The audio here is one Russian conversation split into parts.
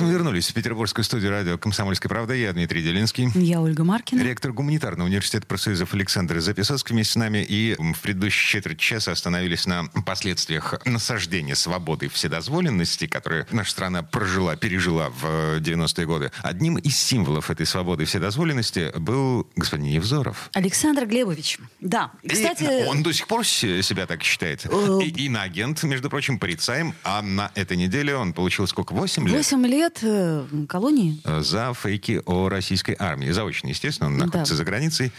Это мы вернулись в петербургскую студию радио «Комсомольская правда». Я Дмитрий Делинский. Я Ольга Маркина. Ректор гуманитарного университета профсоюзов Александр Записоцкий вместе с нами. И в предыдущей четверть часа остановились на последствиях насаждения свободы и вседозволенности, которые наша страна прожила, пережила в 90-е годы. Одним из символов этой свободы и вседозволенности был господин Невзоров. Александр Глебович. Да. И, Кстати... он до сих пор себя так считает. Э, и, иноагент, между прочим, порицаем. А на этой неделе он получил сколько? 8 лет? 8 лет э, колонии. Э, за фейки о российской армии. Заочно, естественно, он находится да. за границей.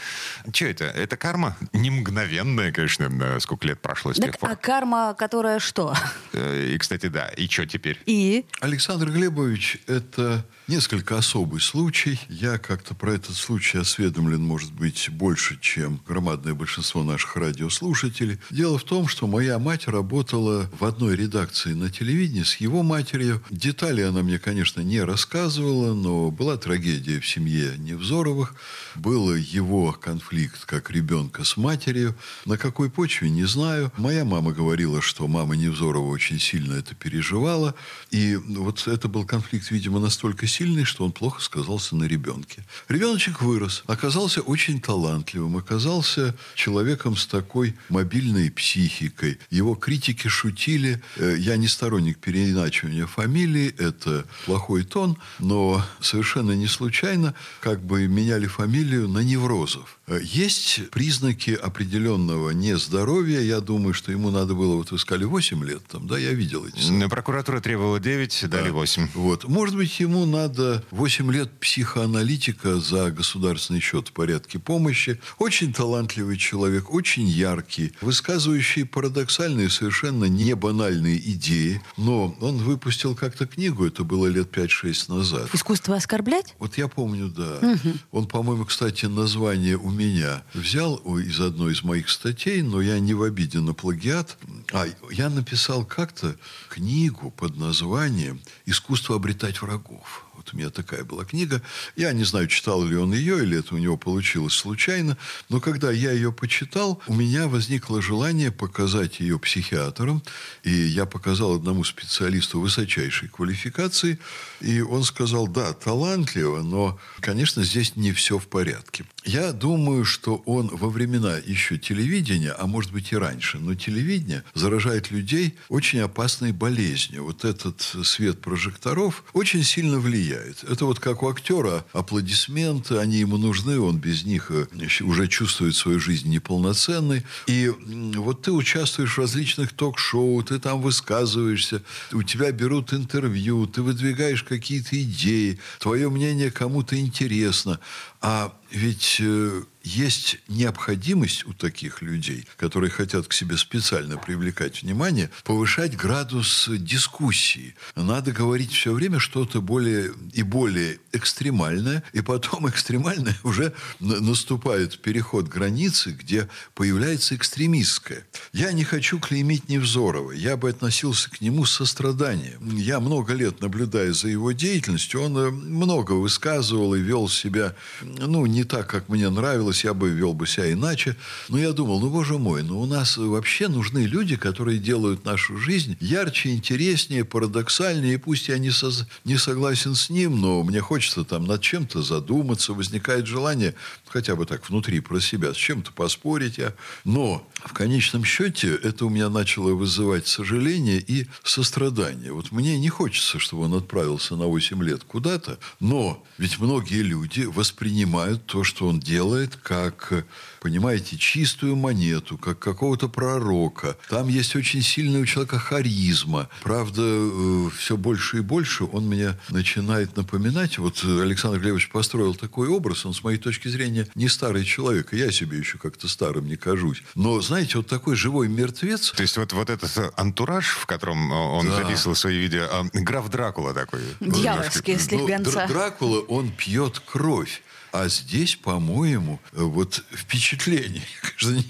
Что это? Это карма? Не мгновенная, конечно, сколько лет прошло с так, тех пор. А карма, которая что? Э, и, кстати, да. И что теперь? И? Alexander Глебович, это несколько особый случай. Я как-то про этот случай осведомлен, может быть, больше, чем громадное большинство наших радиослушателей. Дело в том, что моя мать работала в одной редакции на телевидении с его матерью. Детали она мне, конечно, не рассказывала, но была трагедия в семье Невзоровых. Был его конфликт как ребенка с матерью. На какой почве, не знаю. Моя мама говорила, что мама Невзорова очень сильно это переживала. И вот это был конфликт, видимо, настолько сильный, сильный, что он плохо сказался на ребенке. Ребеночек вырос, оказался очень талантливым, оказался человеком с такой мобильной психикой. Его критики шутили. Э, я не сторонник переиначивания фамилии, это плохой тон, но совершенно не случайно как бы меняли фамилию на Неврозов. Э, есть признаки определенного нездоровья. Я думаю, что ему надо было, вот вы сказали, 8 лет, там, да, я видел эти. Прокуратура требовала 9, дали да. 8. Вот. Может быть, ему надо надо 8 лет психоаналитика за государственный счет в порядке помощи. Очень талантливый человек, очень яркий, высказывающий парадоксальные, совершенно не банальные идеи. Но он выпустил как-то книгу, это было лет 5-6 назад. «Искусство оскорблять»? Вот я помню, да. Угу. Он, по-моему, кстати, название у меня взял из одной из моих статей, но я не в обиде на плагиат. А, я написал как-то книгу под названием «Искусство обретать врагов». Вот у меня такая была книга. Я не знаю, читал ли он ее, или это у него получилось случайно. Но когда я ее почитал, у меня возникло желание показать ее психиатрам. И я показал одному специалисту высочайшей квалификации. И он сказал, да, талантливо, но, конечно, здесь не все в порядке. Я думаю, что он во времена еще телевидения, а может быть и раньше, но телевидение заражает людей очень опасной болезнью. Вот этот свет прожекторов очень сильно влияет. Это вот как у актера аплодисменты, они ему нужны, он без них э, уже чувствует свою жизнь неполноценной. И вот ты участвуешь в различных ток-шоу, ты там высказываешься, у тебя берут интервью, ты выдвигаешь какие-то идеи, твое мнение кому-то интересно. А ведь э, есть необходимость у таких людей, которые хотят к себе специально привлекать внимание, повышать градус дискуссии. Надо говорить все время что-то более и более экстремальное, и потом экстремальное уже наступает переход границы, где появляется экстремистское. Я не хочу клеймить Невзорова, я бы относился к нему с состраданием. Я много лет наблюдая за его деятельностью, он э, много высказывал и вел себя, ну, не так, как мне нравилось, я бы вел бы себя иначе. Но я думал, ну, боже мой, ну, у нас вообще нужны люди, которые делают нашу жизнь ярче, интереснее, парадоксальнее. И пусть я не, со, не согласен с ним, но мне хочется там над чем-то задуматься, возникает желание хотя бы так внутри про себя с чем-то поспорить. Я. Но в конечном счете это у меня начало вызывать сожаление и сострадание. Вот мне не хочется, чтобы он отправился на 8 лет куда-то, но ведь многие люди воспринимают то, что он делает, как понимаете, чистую монету, как какого-то пророка. Там есть очень сильная у человека харизма. Правда, э, все больше и больше он мне начинает напоминать. Вот Александр Глебович построил такой образ. Он, с моей точки зрения, не старый человек. Я себе еще как-то старым не кажусь. Но, знаете, вот такой живой мертвец... То есть вот, вот этот антураж, в котором он да. записывал свои видео, а, граф Дракула такой. Дьявольские слегонца. Ну, Дракула, он пьет кровь. А здесь, по-моему, вот впечатление, не,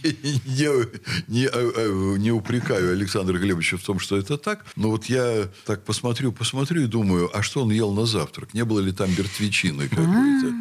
не, не, а, а, не упрекаю Александра Глебовича в том, что это так, но вот я так посмотрю, посмотрю и думаю, а что он ел на завтрак? Не было ли там мертвечины какой-то?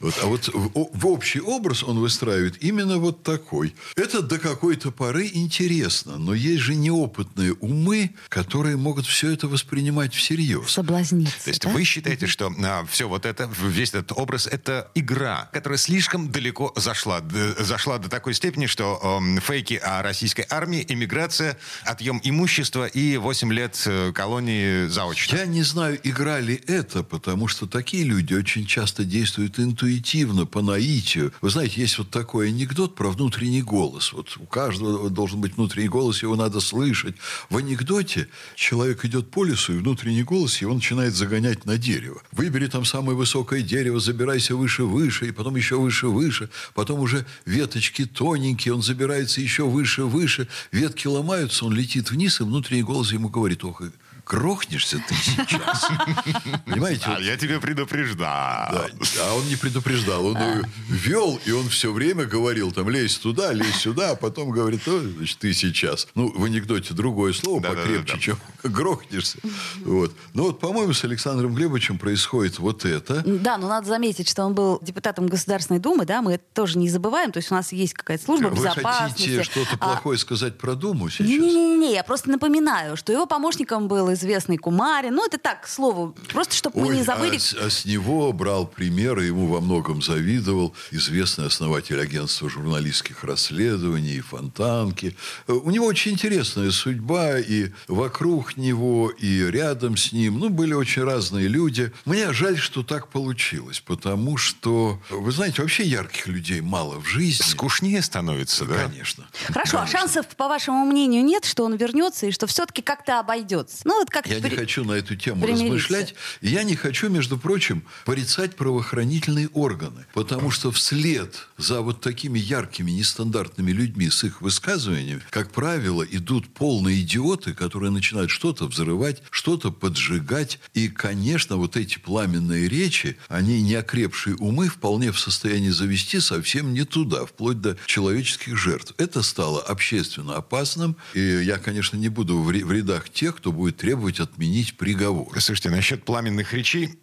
Вот, а вот в, в общий образ он выстраивает именно вот такой. Это до какой-то поры интересно, но есть же неопытные умы, которые могут все это воспринимать всерьез. Соблазниться. То есть да? вы считаете, что а, все вот это, весь этот образ, это игра, которая слишком далеко зашла. Зашла до такой степени, что эм, фейки о российской армии, эмиграция, отъем имущества и 8 лет э, колонии заочно. Я не знаю, играли это, потому что такие люди очень часто действуют интуитивно, по наитию. Вы знаете, есть вот такой анекдот про внутренний голос. Вот у каждого должен быть внутренний голос, его надо слышать. В анекдоте человек идет по лесу, и внутренний голос его начинает загонять на дерево. Выбери там самое высокое дерево, забирайся выше-выше, и потом еще выше-выше. Потом уже веточки тоненькие, он забирается еще выше-выше. Ветки ломаются, он летит вниз, и внутренний голос ему говорит, ох, грохнешься ты сейчас. Понимаете? А вот я тебя предупреждал. да, а он не предупреждал. Он ее вел, и он все время говорил, там, лезь туда, лезь сюда, а потом говорит, значит, ты сейчас. Ну, в анекдоте другое слово покрепче, чем грохнешься. Вот. Но вот, по-моему, с Александром Глебовичем происходит вот это. Да, но надо заметить, что он был депутатом Государственной Думы, да, мы это тоже не забываем. То есть у нас есть какая-то служба Вы безопасности. хотите что-то А, плохое сказать про Думу сейчас? Не-не-не, я просто напоминаю, что его помощником был известный Кумарин. Ну, это так, к слову, просто чтобы мы Ой, не забыли. А, с- а с него брал примеры, ему во многом завидовал известный основатель агентства журналистских расследований, Фонтанки. Э, У него очень интересная судьба, и вокруг него, и рядом с ним. Ну, были очень разные люди. Мне жаль, что так получилось, потому что, вы знаете, вообще ярких людей мало в жизни. Скучнее становится, да? Конечно. Хорошо, а Конечно. шансов, по вашему мнению, нет, что он вернется и что все-таки как-то обойдется? Ну, вот как Я не хочу на эту тему примириться. размышлять. Я не хочу, между прочим, порицать правоохранительные органы. Потому что вслед за вот такими яркими, нестандартными людьми с их высказываниями, как правило, идут полные идиоты, которые начинают что-то взрывать, что-то поджигать. И, конечно, вот эти пламенные речи, они неокрепшие умы вполне в состоянии завести совсем не туда, вплоть до человеческих жертв. Это стало общественно опасным. И я, конечно, не буду в рядах тех, кто будет требовать отменить приговор. Слушайте, насчет пламенных речей,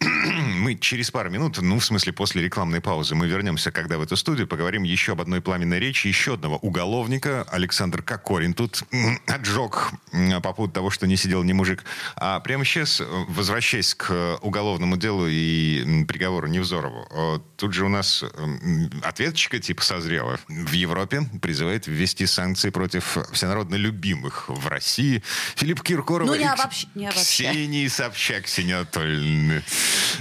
мы через пару минут, ну, в смысле, после рекламной паузы, мы вернемся, когда в эту студию, поговорим еще об одной пламенной речи, еще одного уголовника, Александр Кокорин. Тут отжег по поводу того, что не сидел ни мужик. А прямо сейчас, э, возвращаясь к э, уголовному делу и приговору Невзорову, э, тут же у нас м, ответочка типа созрела. В Европе призывает ввести санкции против всенародно любимых в России Филипп Киркорова Ну, не и обобщ- не обобщай. Ксении Собчак, Ксения Анатольевны.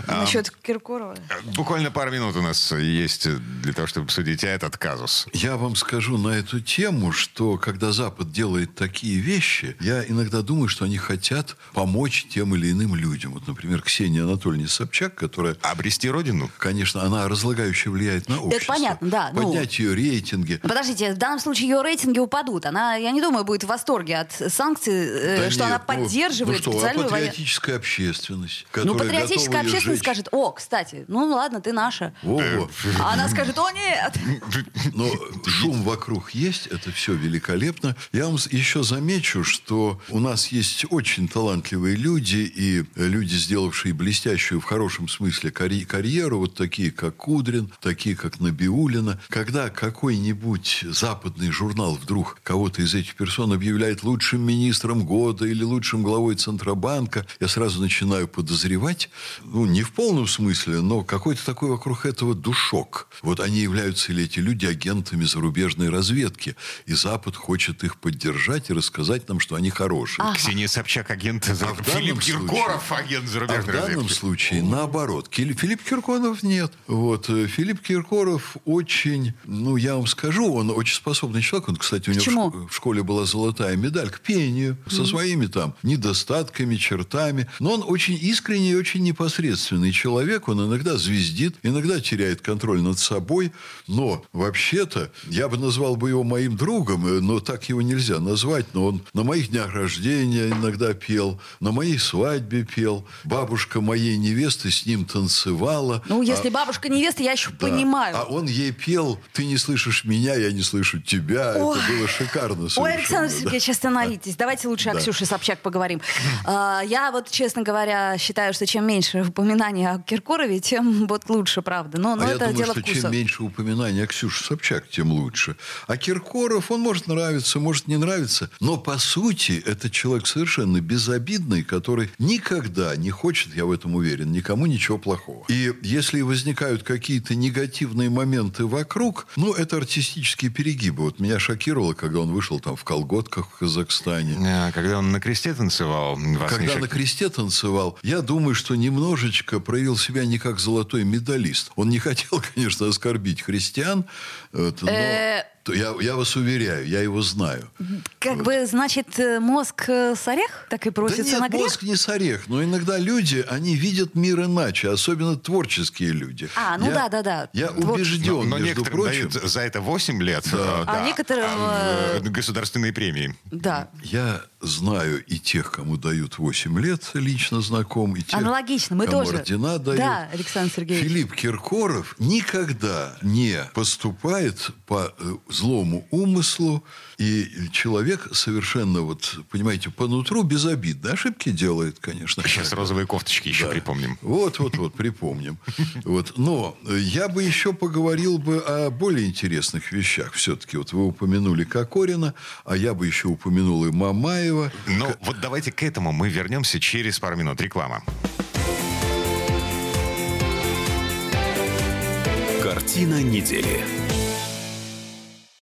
А, Насчет Киркорова. Буквально пару минут у нас есть для того, чтобы обсудить этот казус. Я вам скажу на эту тему, что когда Запад делает такие вещи, я иногда думаю, что они хотят помочь тем или иным людям. Вот, например, Ксения Анатольевна Собчак, которая Обрести родину? Конечно, она разлагающе влияет на общество. понятно, да, ну. Поднять ее рейтинги. Ну, Подождите, в данном случае ее рейтинги упадут. Она, я не думаю, будет в восторге от санкций, э, Да что нет, она ну, поддерживает ну, что, а патриотическая общественность, Ну, которая патриотическая готова ее общественность сжечь. скажет, о, кстати, ну ладно, ты наша. Во-во. А она скажет, о, нет. Но шум вокруг есть, это все великолепно. Я вам еще замечу, что у нас есть очень талантливые люди, и люди, сделавшие блестящую в хорошем смысле карь- карьеру, вот такие, как Кудрин, такие, как Набиулина. Когда какой-нибудь западный журнал вдруг кого-то из этих персон объявляет лучшим министром года или лучшим главой Центробанка, я сразу начинаю подозревать, ну, не в полном смысле, но какой-то такой вокруг этого душок. Вот они являются ли эти люди агентами зарубежной разведки, и Запад хочет их поддержать и рассказать нам, что они хорошие. Ксения Собчак, агент... А в данном Филипп случае- Киркоров, агент А в зарубежной данном разведки. случае наоборот. Филипп Киркоров нет. Вот. э, Филипп Киркоров очень, ну, я вам скажу, он очень способный человек. Он, кстати, у него в чему? шко- в школе была золотая медаль к пению со своими там недостатками, чертами. Но он очень искренний и очень непосредственный человек. Он иногда звездит, иногда теряет контроль над собой. Но вообще-то я бы назвал бы его моим другом, э, но так его нельзя назвать. Но он на моих днях рождения иногда пел, на моей свадьбе пел. Бабушка моей невесты с ним танцевала. Ну, если а, бабушка невеста, я еще да. понимаю. А он ей пел «Ты не слышишь меня, я не слышу тебя». Ой. Это было шикарно. Ой, Александр Сергеевич, да. остановитесь. Давайте лучше да. о Ксюше Собчак поговорим. А, я вот, честно говоря, считаю, что чем меньше упоминаний о Киркорове, тем вот лучше, правда. Но, но а это я думаю, дело что вкуса. чем меньше упоминаний о Ксюше Собчак, тем лучше. А Киркоров, он может нравиться, может не нравиться, но по сути это человек совершенно безобидный, который никогда не хочет, я в этом уверен, никому ничего плохого. И если возникают какие-то негативные моменты вокруг, ну, это артистические перегибы. Вот меня шокировало, когда он вышел там в колготках в Казахстане. А, когда он на кресте танцевал. Когда на кресте танцевал, я думаю, что немножечко проявил себя не как золотой медалист. Он не хотел, конечно, оскорбить христиан, но э, я, я вас уверяю, я его знаю. Как вот. бы, значит, э, мозг э, с орех так и просится да нет, на грех? мозг не с орех, но иногда люди, они видят мир иначе, особенно творческие люди. А, ну да, да, да. Я Твор... убежден, но, но между прочим... дают за это 8 лет. Да. А, да, некоторым... А, государственные премии. Да. Я знаю и тех, кому дают 8 лет, лично знаком, и тех, Аналогично, мы кому тоже. ордена дают. Да, Александр Сергеевич. Филипп Киркоров никогда не поступает по э, злому умыслу, и человек совершенно, вот, понимаете, по нутру безобидно. Ошибки делает, конечно. Сейчас розовые кофточки еще да. припомним. Вот, вот, вот, припомним. Вот. Но я бы еще поговорил бы о более интересных вещах. Все-таки вот вы упомянули Кокорина, а я бы еще упомянул и Мамаева. Ну, К... вот давайте к этому мы вернемся через пару минут. Реклама. Картина недели.